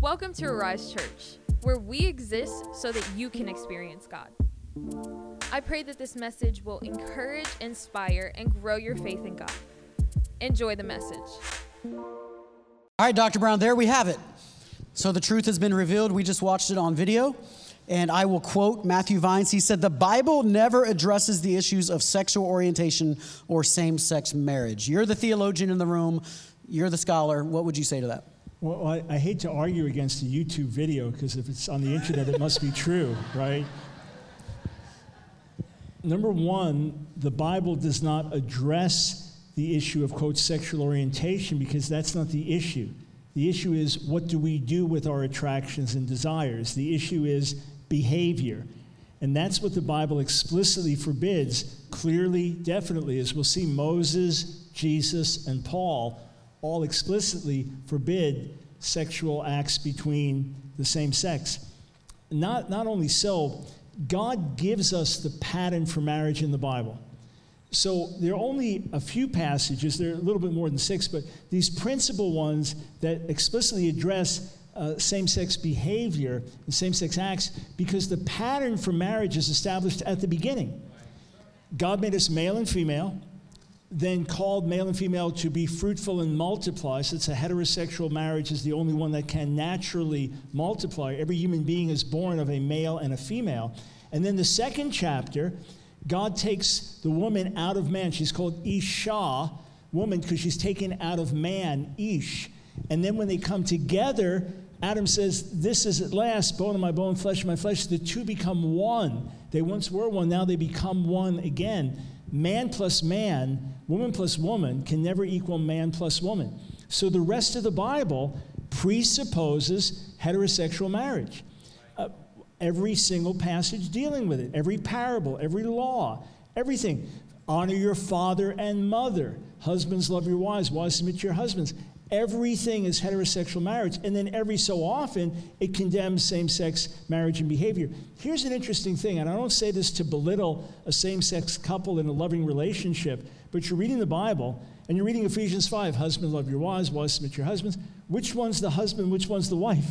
Welcome to Arise Church, where we exist so that you can experience God. I pray that this message will encourage, inspire, and grow your faith in God. Enjoy the message. All right, Dr. Brown, there we have it. So the truth has been revealed. We just watched it on video. And I will quote Matthew Vines. He said, The Bible never addresses the issues of sexual orientation or same sex marriage. You're the theologian in the room, you're the scholar. What would you say to that? Well, I, I hate to argue against a YouTube video because if it's on the internet, it must be true, right? Number one, the Bible does not address the issue of, quote, sexual orientation because that's not the issue. The issue is what do we do with our attractions and desires? The issue is behavior. And that's what the Bible explicitly forbids, clearly, definitely, as we'll see Moses, Jesus, and Paul all explicitly forbid sexual acts between the same sex. Not, not only so, God gives us the pattern for marriage in the Bible. So there are only a few passages, there are a little bit more than six, but these principal ones that explicitly address uh, same sex behavior and same sex acts because the pattern for marriage is established at the beginning. God made us male and female, then called male and female to be fruitful and multiply. It's a heterosexual marriage is the only one that can naturally multiply. Every human being is born of a male and a female. And then the second chapter, God takes the woman out of man. She's called Isha, woman, because she's taken out of man, Ish. And then when they come together, Adam says, This is at last bone of my bone, flesh of my flesh. The two become one. They once were one, now they become one again. Man plus man, woman plus woman, can never equal man plus woman. So the rest of the Bible presupposes heterosexual marriage. Uh, every single passage dealing with it, every parable, every law, everything. Honor your father and mother. Husbands, love your wives. Wives, submit to your husbands everything is heterosexual marriage. And then every so often, it condemns same sex marriage and behavior. Here's an interesting thing, and I don't say this to belittle a same sex couple in a loving relationship, but you're reading the Bible and you're reading Ephesians 5 husband, love your wives, wives, submit your husbands. Which one's the husband, which one's the wife?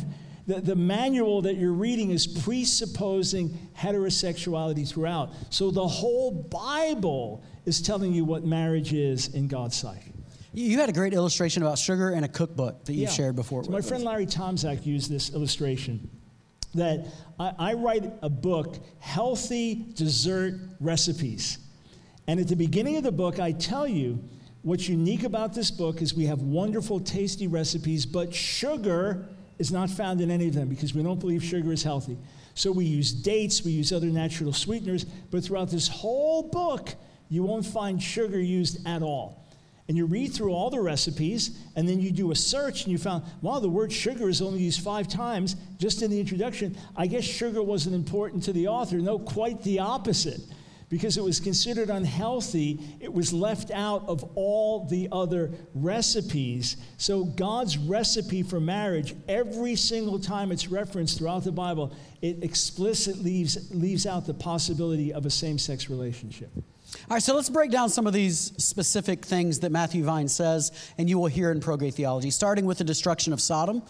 The, the manual that you're reading is presupposing heterosexuality throughout. So the whole Bible is telling you what marriage is in God's sight. You had a great illustration about sugar and a cookbook that you yeah. shared before. So my friend Larry Tomczak used this illustration that I, I write a book, Healthy Dessert Recipes. And at the beginning of the book, I tell you what's unique about this book is we have wonderful, tasty recipes, but sugar is not found in any of them because we don't believe sugar is healthy. So we use dates, we use other natural sweeteners, but throughout this whole book, you won't find sugar used at all and you read through all the recipes, and then you do a search, and you found, wow, the word sugar is only used five times just in the introduction. I guess sugar wasn't important to the author. No, quite the opposite. Because it was considered unhealthy, it was left out of all the other recipes. So, God's recipe for marriage, every single time it's referenced throughout the Bible, it explicitly leaves, leaves out the possibility of a same sex relationship. All right, so let's break down some of these specific things that Matthew Vine says, and you will hear in Pro Theology, starting with the destruction of Sodom.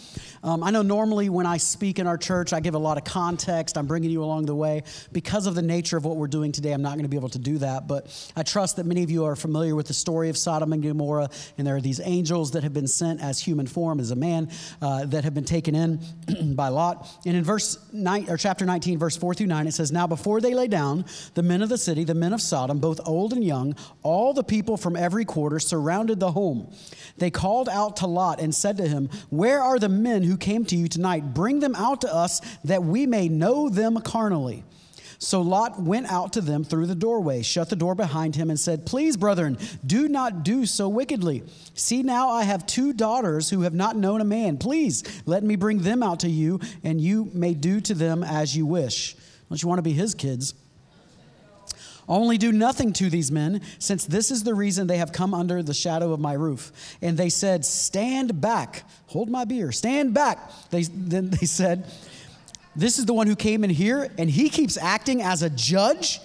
Um, I know normally when I speak in our church, I give a lot of context. I'm bringing you along the way. Because of the nature of what we're doing today, I'm not going to be able to do that, but I trust that many of you are familiar with the story of Sodom and Gomorrah, and there are these angels that have been sent as human form, as a man, uh, that have been taken in by Lot. And in verse 9, or chapter 19, verse 4 through 9, it says, Now before they lay down, the men of the city, the men of Sodom, both both old and young, all the people from every quarter surrounded the home. They called out to Lot and said to him, Where are the men who came to you tonight? Bring them out to us that we may know them carnally. So Lot went out to them through the doorway, shut the door behind him, and said, Please, brethren, do not do so wickedly. See, now I have two daughters who have not known a man. Please let me bring them out to you, and you may do to them as you wish. Don't you want to be his kids? Only do nothing to these men, since this is the reason they have come under the shadow of my roof. And they said, Stand back, hold my beer, stand back. They, then they said, This is the one who came in here, and he keeps acting as a judge.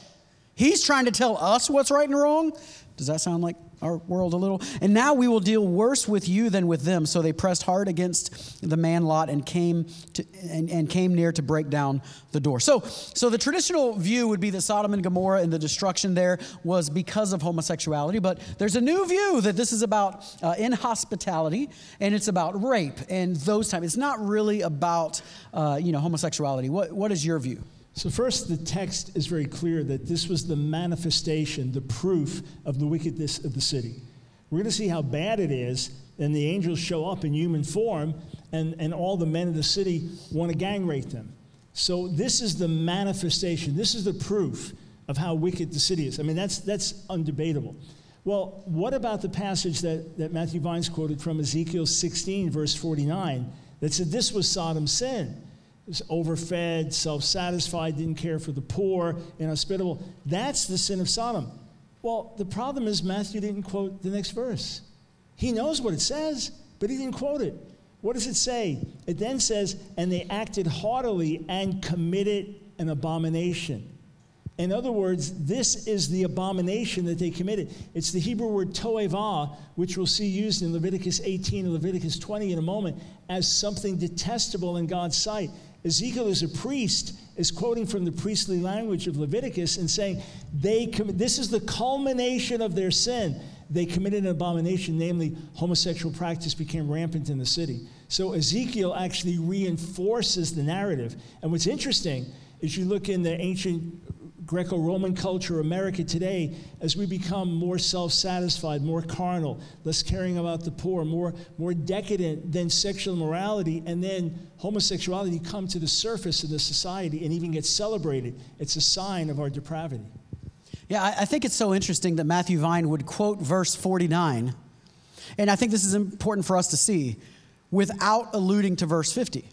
He's trying to tell us what's right and wrong. Does that sound like our world a little. And now we will deal worse with you than with them. So they pressed hard against the man Lot and came to and, and came near to break down the door. So so the traditional view would be that Sodom and Gomorrah and the destruction there was because of homosexuality. But there's a new view that this is about uh, inhospitality and it's about rape and those types. It's not really about uh, you know homosexuality. What what is your view? So, first, the text is very clear that this was the manifestation, the proof of the wickedness of the city. We're going to see how bad it is, and the angels show up in human form, and, and all the men of the city want to gang rape them. So, this is the manifestation, this is the proof of how wicked the city is. I mean, that's, that's undebatable. Well, what about the passage that, that Matthew Vines quoted from Ezekiel 16, verse 49, that said this was Sodom's sin? Overfed, self satisfied, didn't care for the poor, inhospitable. That's the sin of Sodom. Well, the problem is Matthew didn't quote the next verse. He knows what it says, but he didn't quote it. What does it say? It then says, and they acted haughtily and committed an abomination. In other words, this is the abomination that they committed. It's the Hebrew word toevah, which we'll see used in Leviticus 18 and Leviticus 20 in a moment, as something detestable in God's sight. Ezekiel, as a priest, is quoting from the priestly language of Leviticus and saying, they com- This is the culmination of their sin. They committed an abomination, namely, homosexual practice became rampant in the city. So Ezekiel actually reinforces the narrative. And what's interesting is you look in the ancient Greco Roman culture, America today, as we become more self satisfied, more carnal, less caring about the poor, more, more decadent than sexual morality, and then homosexuality come to the surface of the society and even get celebrated. It's a sign of our depravity. Yeah, I, I think it's so interesting that Matthew Vine would quote verse 49, and I think this is important for us to see, without alluding to verse 50.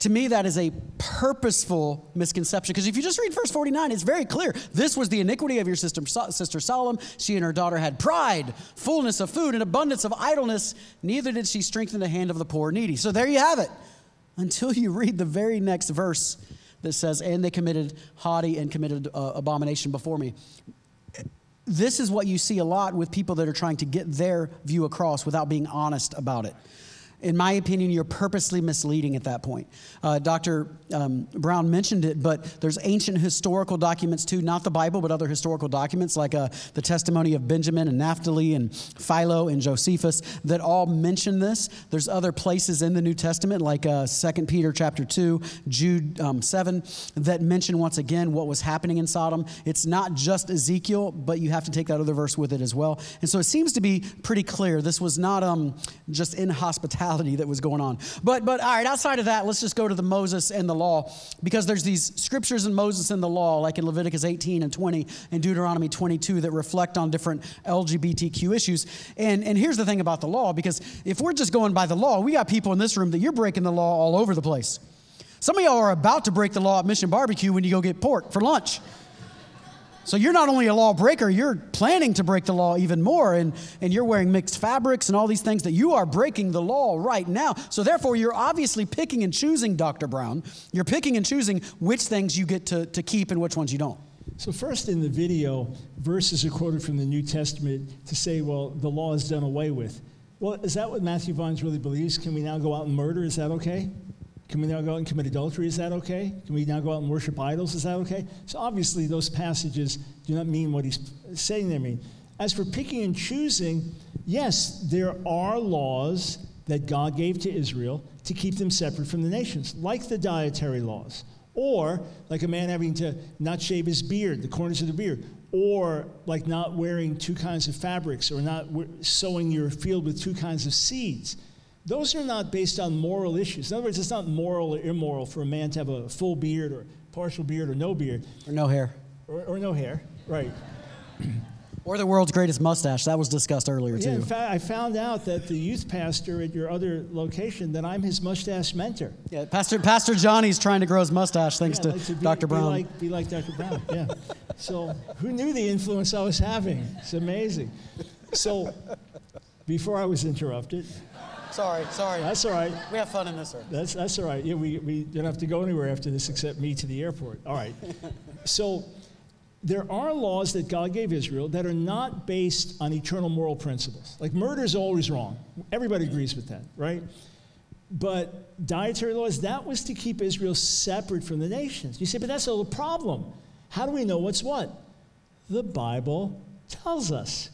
To me, that is a purposeful misconception. Because if you just read verse 49, it's very clear. This was the iniquity of your sister, sister Sodom. She and her daughter had pride, fullness of food, and abundance of idleness. Neither did she strengthen the hand of the poor needy. So there you have it. Until you read the very next verse that says, And they committed haughty and committed uh, abomination before me. This is what you see a lot with people that are trying to get their view across without being honest about it in my opinion, you're purposely misleading at that point. Uh, Dr. Um, Brown mentioned it, but there's ancient historical documents too, not the Bible, but other historical documents like uh, the testimony of Benjamin and Naphtali and Philo and Josephus that all mention this. There's other places in the New Testament like uh, 2 Peter chapter 2, Jude um, 7, that mention once again what was happening in Sodom. It's not just Ezekiel, but you have to take that other verse with it as well. And so it seems to be pretty clear. This was not um, just inhospitality that was going on. But, but all right, outside of that, let's just go to the Moses and the law because there's these scriptures in Moses and the law, like in Leviticus 18 and 20 and Deuteronomy 22, that reflect on different LGBTQ issues. And, and here's the thing about the law because if we're just going by the law, we got people in this room that you're breaking the law all over the place. Some of y'all are about to break the law at Mission Barbecue when you go get pork for lunch. So you're not only a lawbreaker, you're planning to break the law even more, and, and you're wearing mixed fabrics and all these things that you are breaking the law right now. So therefore, you're obviously picking and choosing, Dr. Brown. You're picking and choosing which things you get to, to keep and which ones you don't. So, first in the video, verses are quoted from the New Testament to say, well, the law is done away with. Well, is that what Matthew Vines really believes? Can we now go out and murder? Is that okay? Can we now go out and commit adultery? Is that okay? Can we now go out and worship idols? Is that okay? So obviously, those passages do not mean what he's saying they mean. As for picking and choosing, yes, there are laws that God gave to Israel to keep them separate from the nations, like the dietary laws, or like a man having to not shave his beard, the corners of the beard, or like not wearing two kinds of fabrics, or not sowing your field with two kinds of seeds. Those are not based on moral issues. In other words, it's not moral or immoral for a man to have a full beard or partial beard or no beard. Or no hair. Or, or no hair, right. or the world's greatest mustache. That was discussed earlier, yeah, too. In fact, I found out that the youth pastor at your other location, that I'm his mustache mentor. Yeah, Pastor, pastor Johnny's trying to grow his mustache thanks yeah, to, like to be, Dr. Brown. Be like, be like Dr. Brown, yeah. so who knew the influence I was having? It's amazing. So before I was interrupted, Sorry, sorry. That's all right. We have fun in this, sir. That's, that's all right. Yeah, we, we don't have to go anywhere after this except me to the airport. All right. so, there are laws that God gave Israel that are not based on eternal moral principles. Like murder is always wrong. Everybody agrees with that, right? But dietary laws, that was to keep Israel separate from the nations. You say, but that's a little problem. How do we know what's what? The Bible tells us.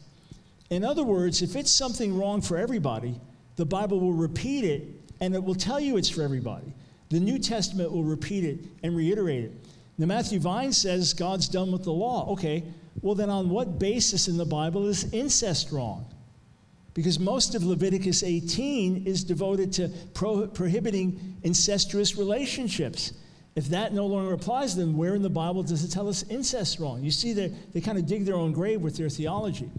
In other words, if it's something wrong for everybody, the Bible will repeat it and it will tell you it's for everybody. The New Testament will repeat it and reiterate it. Now, Matthew Vine says God's done with the law. Okay, well, then on what basis in the Bible is incest wrong? Because most of Leviticus 18 is devoted to pro- prohibiting incestuous relationships. If that no longer applies, then where in the Bible does it tell us incest wrong? You see, they, they kind of dig their own grave with their theology.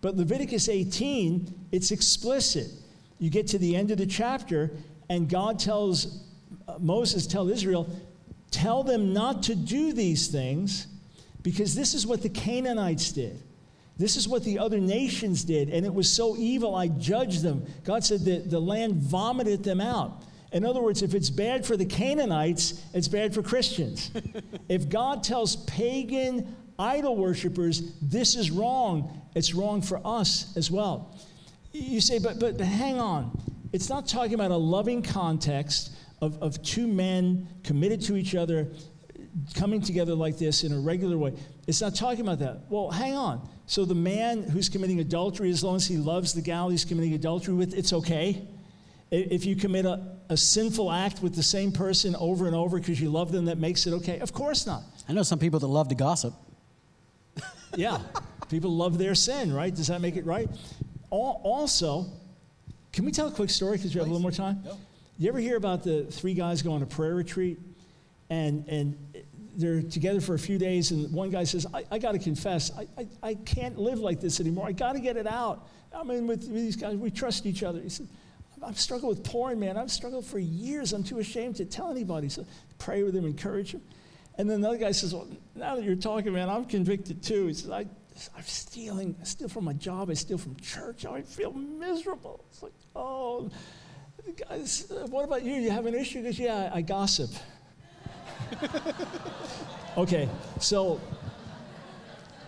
But Leviticus 18, it's explicit. You get to the end of the chapter, and God tells uh, Moses, tell Israel, tell them not to do these things because this is what the Canaanites did. This is what the other nations did, and it was so evil, I judged them. God said that the land vomited them out. In other words, if it's bad for the Canaanites, it's bad for Christians. if God tells pagan idol worshippers this is wrong, it's wrong for us as well. You say, but, but, but hang on. It's not talking about a loving context of, of two men committed to each other, coming together like this in a regular way. It's not talking about that. Well, hang on. So the man who's committing adultery, as long as he loves the gal he's committing adultery with, it's okay. If you commit a, a sinful act with the same person over and over because you love them, that makes it okay? Of course not. I know some people that love to gossip. yeah. People love their sin, right? Does that make it right? Also, can we tell a quick story because we have a little more time? You ever hear about the three guys going to a prayer retreat and, and they're together for a few days and one guy says, I, I got to confess, I, I, I, can't live like this anymore. I got to get it out. I mean, with, with, these guys, we trust each other. He said, I've struggled with porn, man. I've struggled for years. I'm too ashamed to tell anybody. So pray with him, encourage him. And then another guy says, well, now that you're talking, man, I'm convicted too. He says, I, I'm stealing. I steal from my job. I steal from church. I feel miserable. It's like, oh, guys, uh, what about you? You have an issue? Because, yeah, I, gossip. okay, so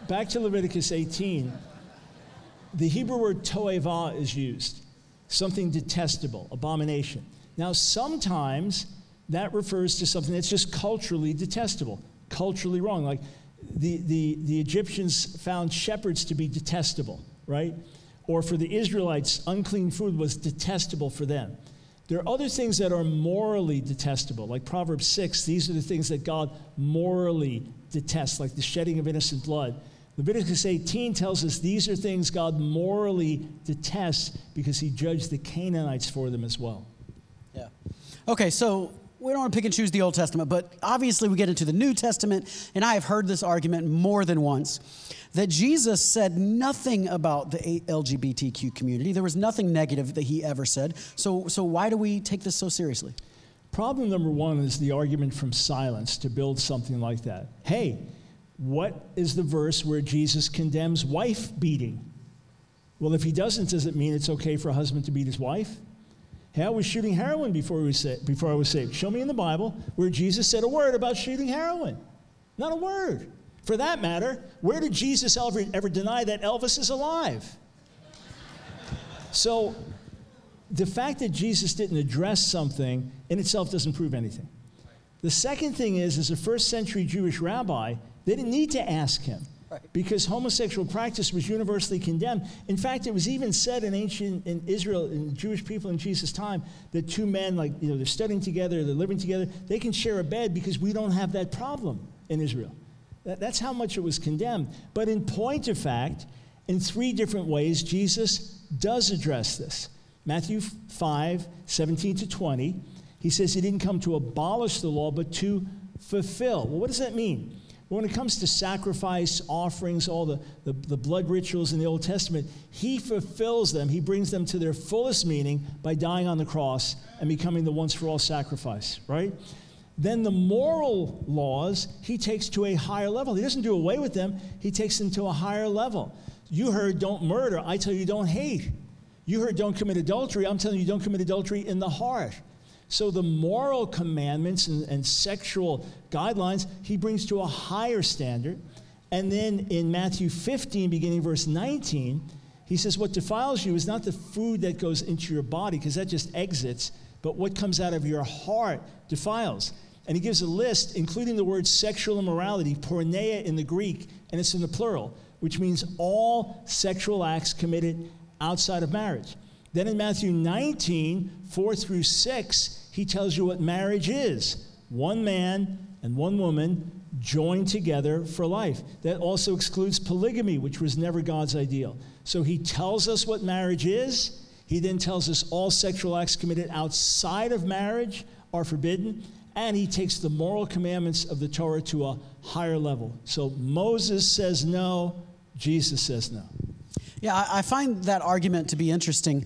back to Leviticus 18. The Hebrew word toeva is used, something detestable, abomination. Now, sometimes that refers to something that's just culturally detestable, culturally wrong. Like the, the, the Egyptians found shepherds to be detestable, right? Or for the Israelites, unclean food was detestable for them. There are other things that are morally detestable, like Proverbs 6. These are the things that God morally detests, like the shedding of innocent blood. Leviticus 18 tells us these are things God morally detests because he judged the Canaanites for them as well. Yeah. Okay, so we don't want to pick and choose the Old Testament, but obviously we get into the New Testament, and I have heard this argument more than once that Jesus said nothing about the LGBTQ community. There was nothing negative that he ever said. So, so why do we take this so seriously? Problem number one is the argument from silence to build something like that. Hey, what is the verse where Jesus condemns wife beating? Well, if he doesn't, does it mean it's okay for a husband to beat his wife? I was shooting heroin before, we sa- before I was saved. Show me in the Bible where Jesus said a word about shooting heroin. Not a word. For that matter, where did Jesus ever, ever deny that Elvis is alive? So, the fact that Jesus didn't address something in itself doesn't prove anything. The second thing is, as a first century Jewish rabbi, they didn't need to ask him because homosexual practice was universally condemned. In fact, it was even said in ancient in Israel, in Jewish people in Jesus' time, that two men, like, you know, they're studying together, they're living together, they can share a bed because we don't have that problem in Israel. That, that's how much it was condemned. But in point of fact, in three different ways, Jesus does address this. Matthew 5, 17 to 20, he says he didn't come to abolish the law, but to fulfill. Well, what does that mean? When it comes to sacrifice, offerings, all the, the, the, blood rituals in the Old Testament, he fulfills them. He brings them to their fullest meaning by dying on the cross and becoming the once for all sacrifice, right? then the moral laws he takes to a higher level. He doesn't do away with them, he takes them to a higher level. You heard don't murder, I tell you don't hate. You heard don't commit adultery, I'm telling you don't commit adultery in the heart. So the moral commandments and, and sexual guidelines he brings to a higher standard. And then in Matthew 15, beginning verse 19, he says, What defiles you is not the food that goes into your body, because that just exits, but what comes out of your heart defiles. And he gives a list, including the word sexual immorality, porneia in the Greek, and it's in the plural, which means all sexual acts committed outside of marriage. Then in Matthew 19, 4 through 6, he tells you what marriage is one man and one woman joined together for life. That also excludes polygamy, which was never God's ideal. So he tells us what marriage is. He then tells us all sexual acts committed outside of marriage are forbidden and he takes the moral commandments of the Torah to a higher level. So Moses says no, Jesus says no. Yeah, I find that argument to be interesting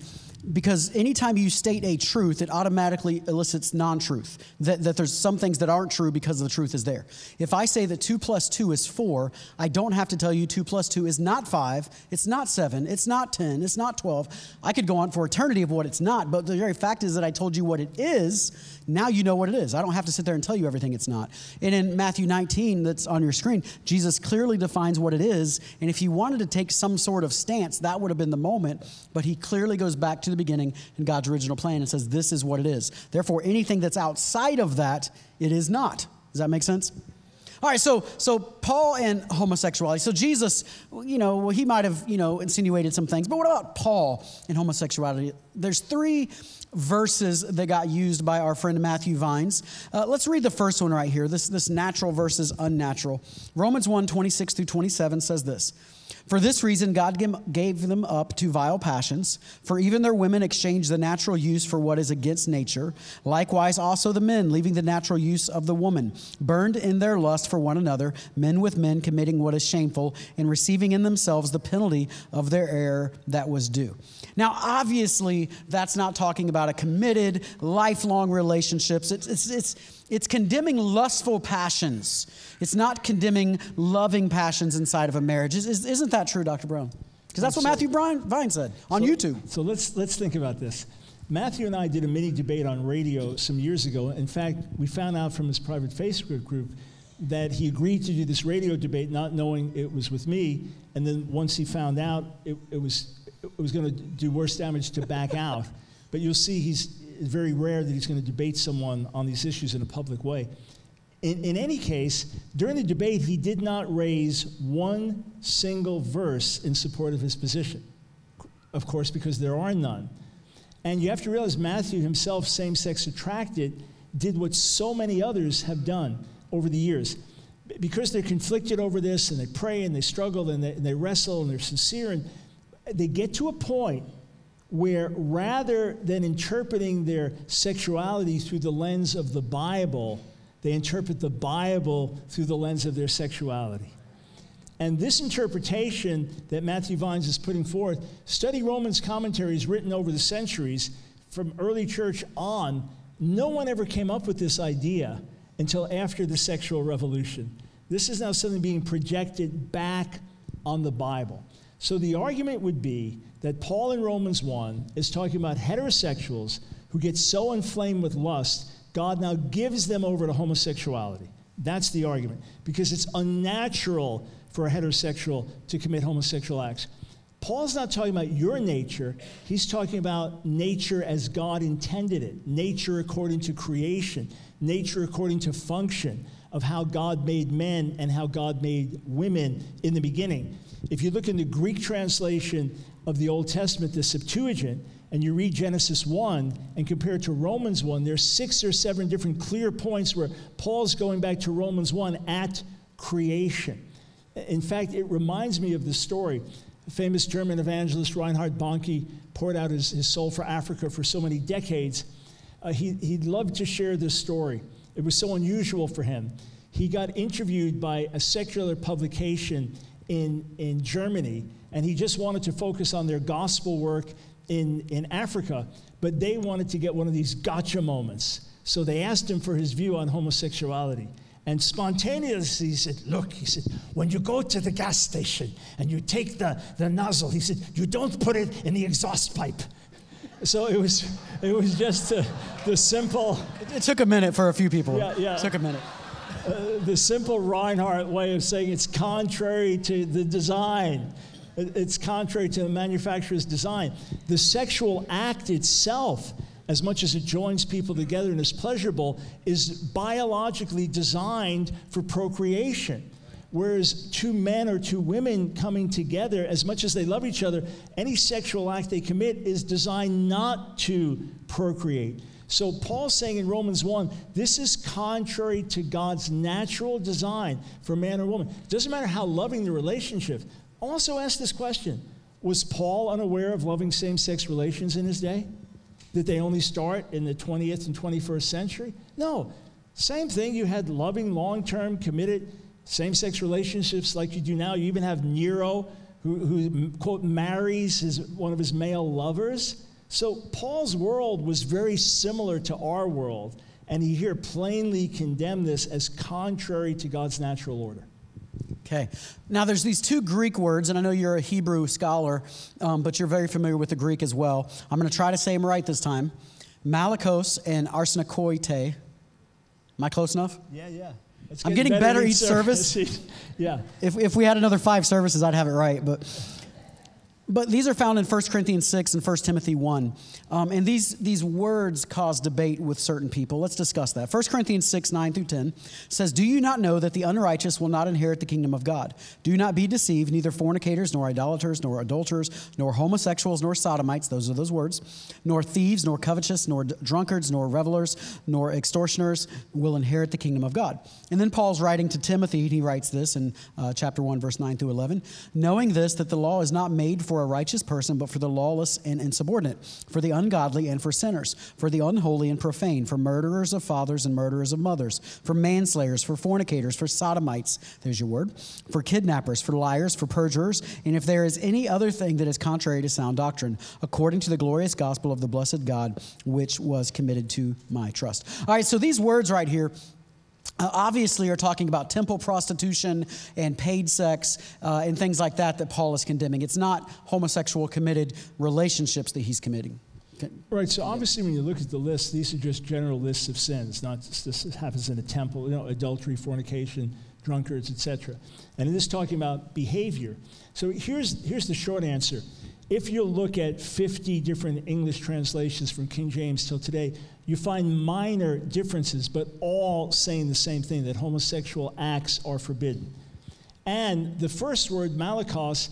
because anytime you state a truth, it automatically elicits non truth. That, that there's some things that aren't true because the truth is there. If I say that 2 plus 2 is 4, I don't have to tell you 2 plus 2 is not 5, it's not 7, it's not 10, it's not 12. I could go on for eternity of what it's not, but the very fact is that I told you what it is, now you know what it is. I don't have to sit there and tell you everything it's not. And in Matthew 19, that's on your screen, Jesus clearly defines what it is. And if he wanted to take some sort of stance, that would have been the moment. But he clearly goes back to the beginning in God's original plan and says, This is what it is. Therefore, anything that's outside of that, it is not. Does that make sense? All right, so so Paul and homosexuality. So Jesus, you know, he might have you know insinuated some things, but what about Paul and homosexuality? There's three verses that got used by our friend Matthew Vines. Uh, let's read the first one right here. This this natural versus unnatural. Romans 1, 26 through 27 says this. For this reason, God gave them up to vile passions, for even their women exchanged the natural use for what is against nature. Likewise, also the men, leaving the natural use of the woman, burned in their lust for one another, men with men committing what is shameful, and receiving in themselves the penalty of their error that was due. Now, obviously, that's not talking about a committed, lifelong relationships. It's, it's, it's, it's condemning lustful passions. It's not condemning loving passions inside of a marriage. Is, not that true, Dr. Brown? Because that's what Matthew Vine said on so, YouTube. So let's, let's think about this. Matthew and I did a mini debate on radio some years ago. In fact, we found out from his private Facebook group that he agreed to do this radio debate not knowing it was with me. And then once he found out it, it was, it was going to do worse damage to back out. But you'll see he's it's very rare that he's going to debate someone on these issues in a public way. In, in any case, during the debate, he did not raise one single verse in support of his position. Of course, because there are none. And you have to realize Matthew himself, same sex attracted, did what so many others have done over the years. Because they're conflicted over this and they pray and they struggle and they, and they wrestle and they're sincere and they get to a point where rather than interpreting their sexuality through the lens of the Bible, they interpret the Bible through the lens of their sexuality. And this interpretation that Matthew Vines is putting forth, study Romans commentaries written over the centuries from early church on. No one ever came up with this idea until after the sexual revolution. This is now something being projected back on the Bible. So the argument would be that Paul in Romans 1 is talking about heterosexuals who get so inflamed with lust, God now gives them over to homosexuality. That's the argument. Because it's unnatural for a heterosexual to commit homosexual acts. Paul's not talking about your nature, he's talking about nature as God intended it, nature according to creation, nature according to function of how God made men and how God made women in the beginning. If you look in the Greek translation of the Old Testament, the Septuagint, and you read Genesis 1 and compare it to Romans 1, there's six or seven different clear points where Paul's going back to Romans 1 at creation. In fact, it reminds me of the story. The famous German evangelist Reinhard Bonnke poured out his, his soul for Africa for so many decades. Uh, he, he loved to share this story. It was so unusual for him. He got interviewed by a secular publication in, in Germany, and he just wanted to focus on their gospel work in, in Africa, but they wanted to get one of these gotcha moments. So they asked him for his view on homosexuality. And spontaneously, he said, Look, he said, when you go to the gas station and you take the, the nozzle, he said, you don't put it in the exhaust pipe. So it was, it was just a, the simple. It, it, took a minute for a few people. Yeah, yeah. It took a minute. Uh, the simple Reinhard way of saying it's contrary to the design. It's contrary to the manufacturer's design. The sexual act itself, as much as it joins people together and is pleasurable, is biologically designed for procreation. Whereas two men or two women coming together, as much as they love each other, any sexual act they commit is designed not to procreate. So Paul's saying in Romans 1, this is contrary to God's natural design for man or woman. Doesn't matter how loving the relationship. Also ask this question Was Paul unaware of loving same sex relations in his day? Did they only start in the 20th and 21st century? No. Same thing. You had loving, long term, committed same sex relationships like you do now. You even have Nero, who, who quote, marries his, one of his male lovers. So Paul's world was very similar to our world, and he here plainly condemned this as contrary to God's natural order. Okay. Now, there's these two Greek words, and I know you're a Hebrew scholar, um, but you're very familiar with the Greek as well. I'm going to try to say them right this time. Malakos and arsenokoite. Am I close enough? Yeah, yeah. I'm getting better, better each service. service. yeah. If, if we had another five services, I'd have it right. But but these are found in 1 Corinthians 6 and 1 Timothy 1. Um, and these, these words cause debate with certain people. Let's discuss that. 1 Corinthians 6, 9 through 10 says, Do you not know that the unrighteous will not inherit the kingdom of God? Do not be deceived, neither fornicators, nor idolaters, nor adulterers, nor homosexuals, nor sodomites, those are those words, nor thieves, nor covetous, nor drunkards, nor revelers, nor extortioners will inherit the kingdom of God. And then Paul's writing to Timothy, and he writes this in uh, chapter 1, verse 9 through 11 Knowing this, that the law is not made for for a righteous person, but for the lawless and insubordinate, for the ungodly and for sinners, for the unholy and profane, for murderers of fathers and murderers of mothers, for manslayers, for fornicators, for sodomites, there's your word, for kidnappers, for liars, for perjurers, and if there is any other thing that is contrary to sound doctrine, according to the glorious gospel of the blessed God, which was committed to my trust. All right, so these words right here uh, obviously are talking about temple prostitution and paid sex uh, and things like that that Paul is condemning. It's not homosexual committed relationships that he's committing. Okay. Right. So obviously, when you look at the list, these are just general lists of sins. Not just, this happens in a temple. You know, adultery, fornication, drunkards, etc. And it is talking about behavior. So here's here's the short answer. If you look at 50 different English translations from King James till today, you find minor differences, but all saying the same thing that homosexual acts are forbidden. And the first word, malakos,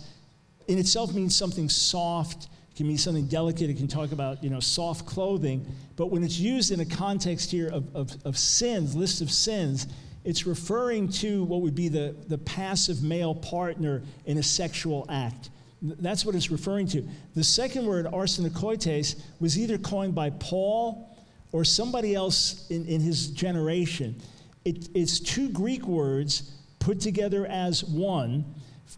in itself means something soft, it can mean something delicate, it can talk about you know, soft clothing. But when it's used in a context here of, of, of sins, list of sins, it's referring to what would be the, the passive male partner in a sexual act. That's what it's referring to. The second word, arsenokoites, was either coined by Paul or somebody else in, in his generation. It, it's two Greek words put together as one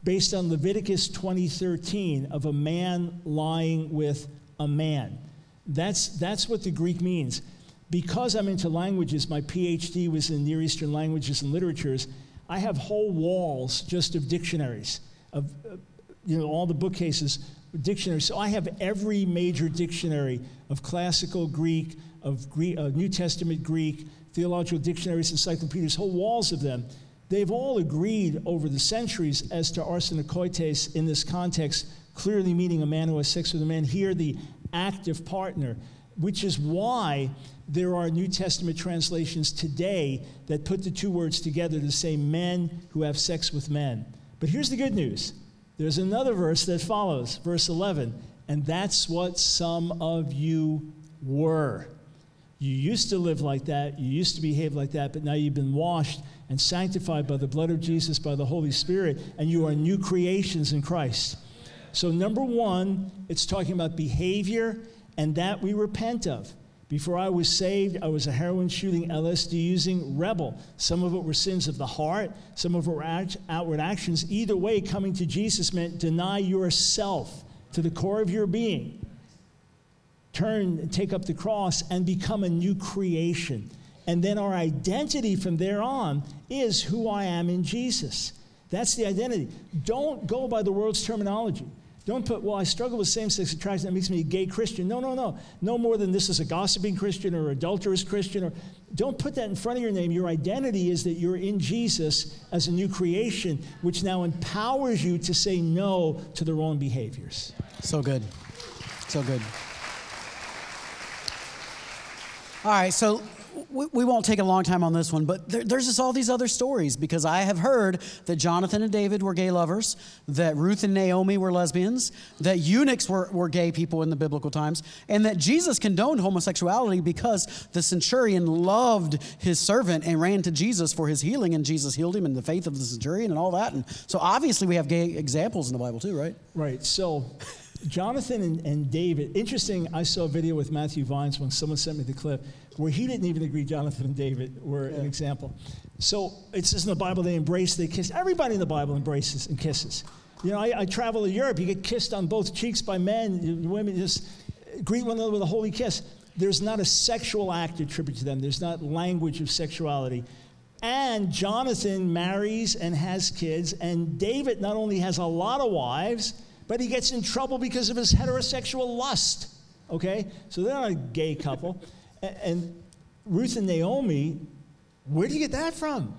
based on Leviticus 20:13 of a man lying with a man. That's, that's what the Greek means. Because I'm into languages, my PhD was in Near Eastern languages and literatures. I have whole walls just of dictionaries, of uh, you know all the bookcases, dictionaries. So I have every major dictionary of classical Greek, of Greek, uh, New Testament Greek, theological dictionaries, encyclopedias, whole walls of them. They've all agreed over the centuries as to arsenokoites in this context, clearly meaning a man who has sex with a man. Here, the active partner, which is why there are New Testament translations today that put the two words together to say men who have sex with men. But here's the good news there's another verse that follows, verse 11, and that's what some of you were. You used to live like that, you used to behave like that, but now you've been washed and sanctified by the blood of Jesus, by the Holy Spirit, and you are new creations in Christ. So, number one, it's talking about behavior and that we repent of. Before I was saved, I was a heroin shooting, LSD using rebel. Some of it were sins of the heart, some of it were outward actions. Either way, coming to Jesus meant deny yourself to the core of your being turn take up the cross and become a new creation. And then our identity from there on is who I am in Jesus. That's the identity. Don't go by the world's terminology. Don't put, well, I struggle with same sex attraction. That makes me a gay Christian. No, no, no. No more than this is a gossiping Christian or adulterous Christian. Or Don't put that in front of your name. Your identity is that you're in Jesus as a new creation, which now empowers you to say no to the wrong behaviors. So good. So good. All right, so we, we won't take a long time on this one, but there, there's just all these other stories because I have heard that Jonathan and David were gay lovers, that Ruth and Naomi were lesbians, that eunuchs were, were gay people in the biblical times, and that Jesus condoned homosexuality because the centurion loved his servant and ran to Jesus for his healing, and Jesus healed him, and the faith of the centurion and all that. And so obviously we have gay examples in the Bible too, right? Right. So. Jonathan and, and, David, interesting, I saw a video with Matthew Vines when someone sent me the clip where he didn't even agree Jonathan and David were yeah. an example. So it says in the Bible they embrace, they kiss. Everybody in the Bible embraces and kisses. You know, I, I travel to Europe, you get kissed on both cheeks by men, women just greet one another with a holy kiss. There's not a sexual act attributed to them, there's not language of sexuality. And Jonathan marries and has kids, and David not only has a lot of wives, but he gets in trouble because of his heterosexual lust. Okay? So they're not a gay couple. And Ruth and Naomi, where do you get that from?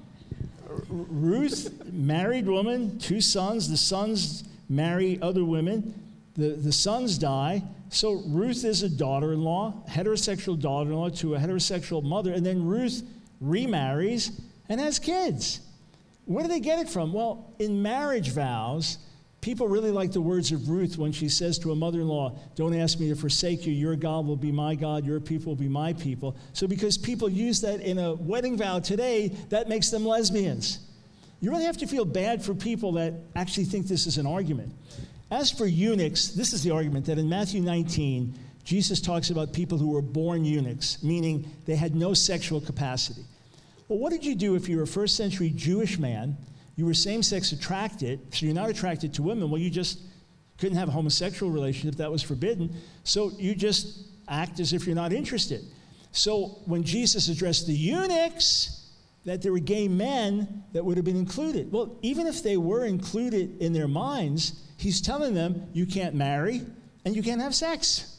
Ruth, married woman, two sons. The sons marry other women. The, the sons die. So Ruth is a daughter in law, heterosexual daughter in law to a heterosexual mother. And then Ruth remarries and has kids. Where do they get it from? Well, in marriage vows, People really like the words of Ruth when she says to a mother in law, Don't ask me to forsake you. Your God will be my God. Your people will be my people. So, because people use that in a wedding vow today, that makes them lesbians. You really have to feel bad for people that actually think this is an argument. As for eunuchs, this is the argument that in Matthew 19, Jesus talks about people who were born eunuchs, meaning they had no sexual capacity. Well, what did you do if you were a first century Jewish man? You were same sex attracted, so you're not attracted to women. Well, you just couldn't have a homosexual relationship, that was forbidden. So you just act as if you're not interested. So when Jesus addressed the eunuchs, that there were gay men that would have been included. Well, even if they were included in their minds, he's telling them you can't marry and you can't have sex.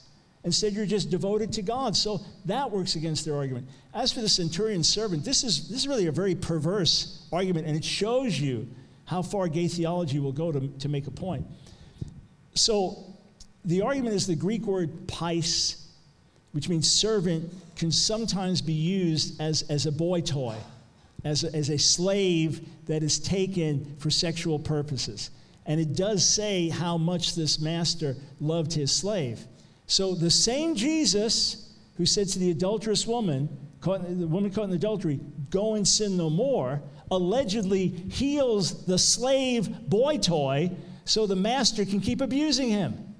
Instead, you're just devoted to God. So that works against their argument. As for the centurion servant, this is, this is really a very perverse argument, and it shows you how far gay theology will go to, to make a point. So the argument is the Greek word pais, which means servant, can sometimes be used as, as a boy toy, as a, as a slave that is taken for sexual purposes. And it does say how much this master loved his slave. So the same Jesus who said to the adulterous woman, caught, the woman caught in adultery, go and sin no more, allegedly heals the slave boy toy so the master can keep abusing him.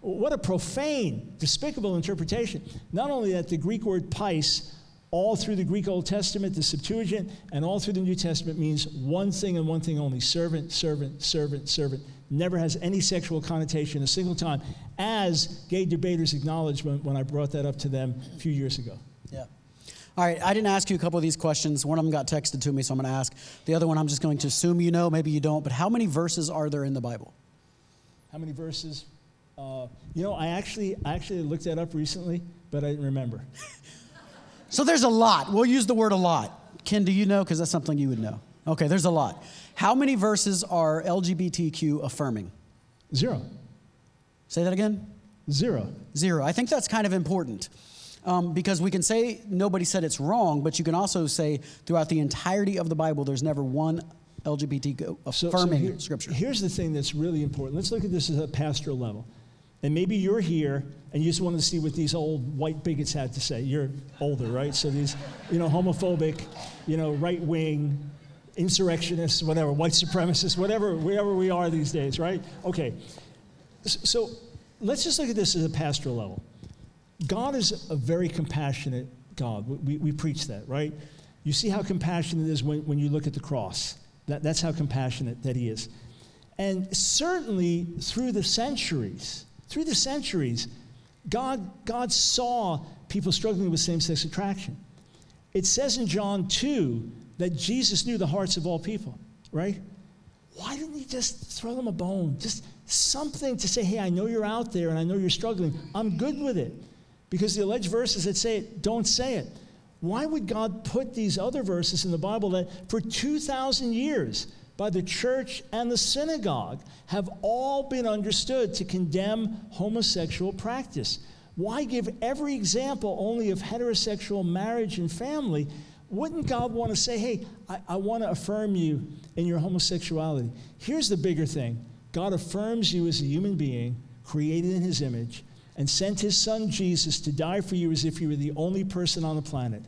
What a profane, despicable interpretation. Not only that, the Greek word pais, all through the Greek Old Testament, the Septuagint, and all through the New Testament means one thing and one thing only servant, servant, servant, servant never has any sexual connotation a single time, as gay debaters acknowledged when, when I brought that up to them a few years ago. Yeah. All right, I didn't ask you a couple of these questions. One of them got texted to me, so I'm going to ask. The other one, I'm just going to assume you know, maybe you don't, but how many verses are there in the Bible? How many verses? Uh, you know, I actually, I actually looked that up recently, but I didn't remember. so there's a lot. We'll use the word a lot. Ken, do you know? Because that's something you would know. Okay, there's a lot. How many verses are LGBTQ affirming? Zero. Say that again? Zero. Zero. I think that's kind of important. Um, because we can say nobody said it's wrong, but you can also say throughout the entirety of the Bible, there's never one LGBT affirming so, so here, scripture. Here's the thing that's really important. Let's look at this at a pastoral level. And maybe you're here and you just wanted to see what these old white bigots had to say. You're older, right? So these, you know, homophobic, you know, right wing, insurrectionists, whatever, white supremacists, whatever, wherever we are these days, right? Okay. So let's just look at this at a pastoral level. God is a very compassionate God. We, we preach that, right? You see how compassionate it is when, when you look at the cross. That, that's how compassionate that He is. And certainly through the centuries, through the centuries, God, God saw people struggling with same sex attraction. It says in John 2 that Jesus knew the hearts of all people, right? why didn't he just throw them a bone? Just something to say, hey, I know you're out there and I know you're struggling. I'm good with it. Because the alleged verses that say it don't say it. Why would God put these other verses in the Bible that for 2,000 years, by the church and the synagogue, have all been understood to condemn homosexual practice? Why give every example only of heterosexual marriage and family? Wouldn't God want to say, hey, I, I want to affirm you in your homosexuality? Here's the bigger thing God affirms you as a human being, created in his image, and sent his son Jesus to die for you as if you were the only person on the planet.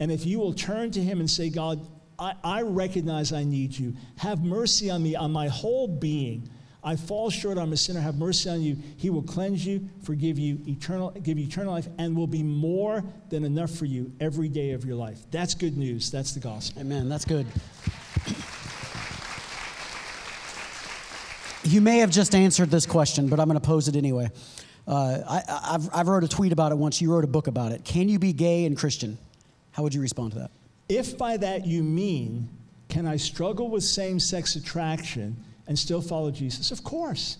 And if you will turn to him and say, God, I, I recognize I need you, have mercy on me, on my whole being. I fall short, I'm a sinner, have mercy on you. He will cleanse you, forgive you, eternal, give you eternal life, and will be more than enough for you every day of your life. That's good news. That's the gospel. Amen. That's good. You may have just answered this question, but I'm going to pose it anyway. Uh, I, have I've wrote a tweet about it once. You wrote a book about it. Can you be gay and Christian? How would you respond to that? If by that you mean, can I struggle with same sex attraction and still follow Jesus? Of course.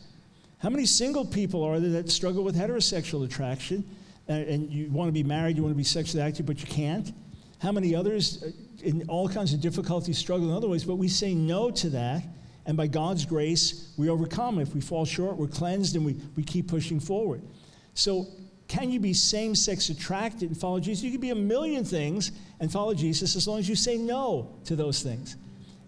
How many single people are there that struggle with heterosexual attraction and, and you want to be married, you want to be sexually active, but you can't? How many others uh, in all kinds of difficulties struggle in other ways? But we say no to that and by God's grace, we overcome. If we fall short, we're cleansed and we, we keep pushing forward. So, can you be same sex attracted and follow Jesus? You can be a million things and follow Jesus as long as you say no to those things.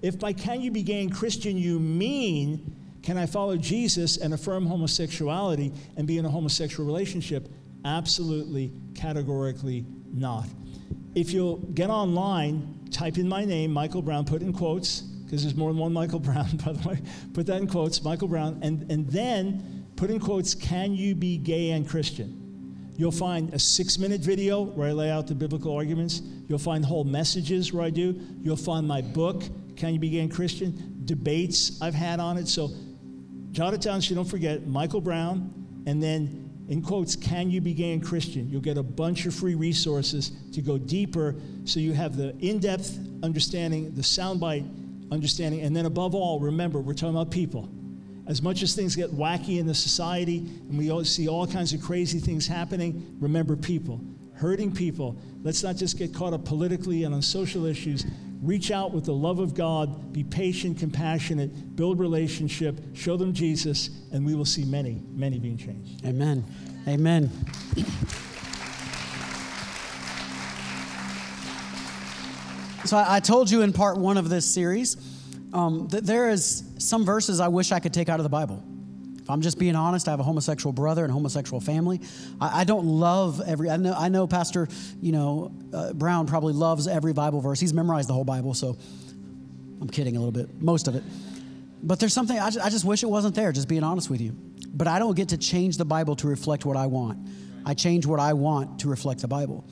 If by can you be gay and Christian you mean, can I follow Jesus and affirm homosexuality and be in a homosexual relationship? Absolutely, categorically not. If you'll get online, type in my name, Michael Brown, put in quotes, because there's more than one Michael Brown, by the way. Put that in quotes, Michael Brown, and, and then put in quotes, can you be gay and Christian? You'll find a six minute video where I lay out the biblical arguments. You'll find whole messages where I do. You'll find my book, Can You Be Gay and Christian? Debates I've had on it. So jot it down so you don't forget Michael Brown, and then in quotes, Can You Be Gay and Christian? You'll get a bunch of free resources to go deeper so you have the in depth understanding, the soundbite understanding. And then above all, remember, we're talking about people. As much as things get wacky in the society and we see all kinds of crazy things happening, remember people, hurting people. Let's not just get caught up politically and on social issues. Reach out with the love of God, be patient, compassionate, build relationship, show them Jesus, and we will see many, many being changed. Amen. Amen. So I, told you in part one of this series um, that there is some verses I wish I could take out of the Bible. I'm just being honest, I have a homosexual brother and homosexual family. I, I don't love every. I know, I know Pastor, you know, uh, Brown probably loves every Bible verse. He's memorized the whole Bible, so I'm kidding a little bit, most of it. But there's something I just, I just wish it wasn't there. Just being honest with you. But I don't get to change the Bible to reflect what I want. I change what I want to reflect the Bible.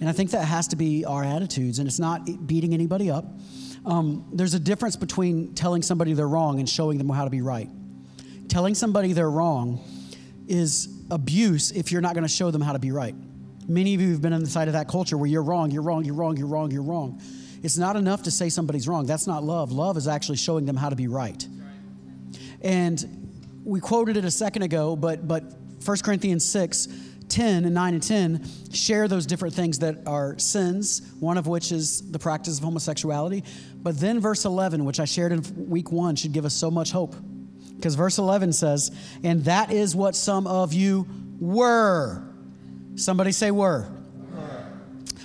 And I think that has to be our attitudes, and it's not beating anybody up. Um, there's a difference between telling somebody they're wrong and showing them how to be right. Telling somebody they're wrong is abuse if you're not going to show them how to be right. Many of you have been on the side of that culture where you're wrong, you're wrong, you're wrong, you're wrong, you're wrong. It's not enough to say somebody's wrong. That's not love. Love is actually showing them how to be right. And we quoted it a second ago, but but 1 Corinthians 6 10 and 9 and 10 share those different things that are sins, one of which is the practice of homosexuality. But then verse 11, which I shared in week one, should give us so much hope. Because verse 11 says, And that is what some of you were. Somebody say, were. were.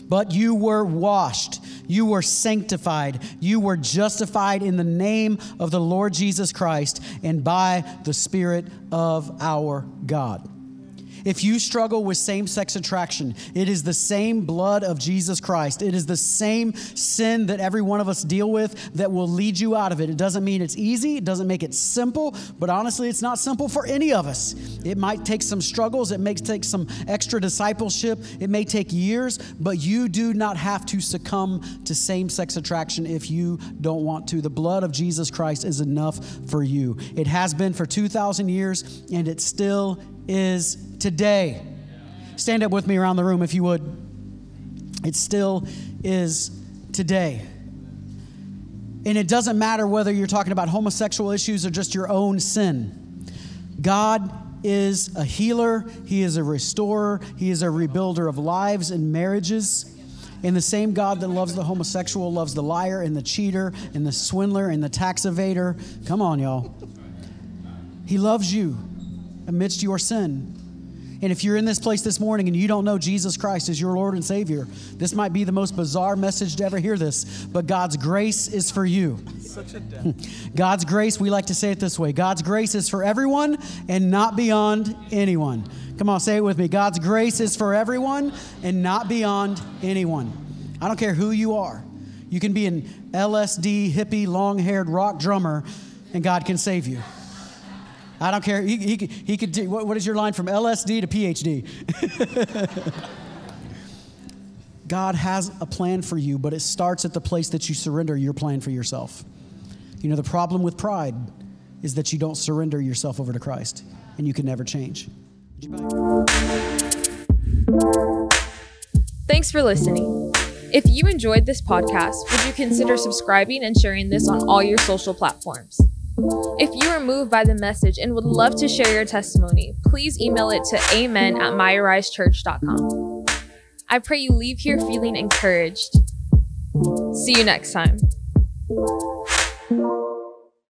But you were washed. You were sanctified. You were justified in the name of the Lord Jesus Christ and by the Spirit of our God. If you struggle with same sex attraction, it is the same blood of Jesus Christ. It is the same sin that every one of us deal with that will lead you out of it. It doesn't mean it's easy, it doesn't make it simple, but honestly, it's not simple for any of us. It might take some struggles, it may take some extra discipleship, it may take years, but you do not have to succumb to same sex attraction if you don't want to. The blood of Jesus Christ is enough for you. It has been for 2,000 years, and it still is today. Stand up with me around the room if you would. It still is today. And it doesn't matter whether you're talking about homosexual issues or just your own sin. God is a healer, He is a restorer, He is a rebuilder of lives and marriages. And the same God that loves the homosexual loves the liar and the cheater and the swindler and the tax evader. Come on, y'all. He loves you amidst your sin. And if you're in this place this morning and you don't know Jesus Christ as your Lord and Savior, this might be the most bizarre message to ever hear this, but God's grace is for you. God's grace, we like to say it this way God's grace is for everyone and not beyond anyone. Come on, say it with me. God's grace is for everyone and not beyond anyone. I don't care who you are. You can be an LSD, hippie, long haired rock drummer, and God can save you. I don't care. He, he, he could do, what, what is your line from LSD to PhD? God has a plan for you, but it starts at the place that you surrender your plan for yourself. You know, the problem with pride is that you don't surrender yourself over to Christ, and you can never change. Thanks for listening. If you enjoyed this podcast, would you consider subscribing and sharing this on all your social platforms? If you are moved by the message and would love to share your testimony, please email it to amen at myarisechurch.com. I pray you leave here feeling encouraged. See you next time.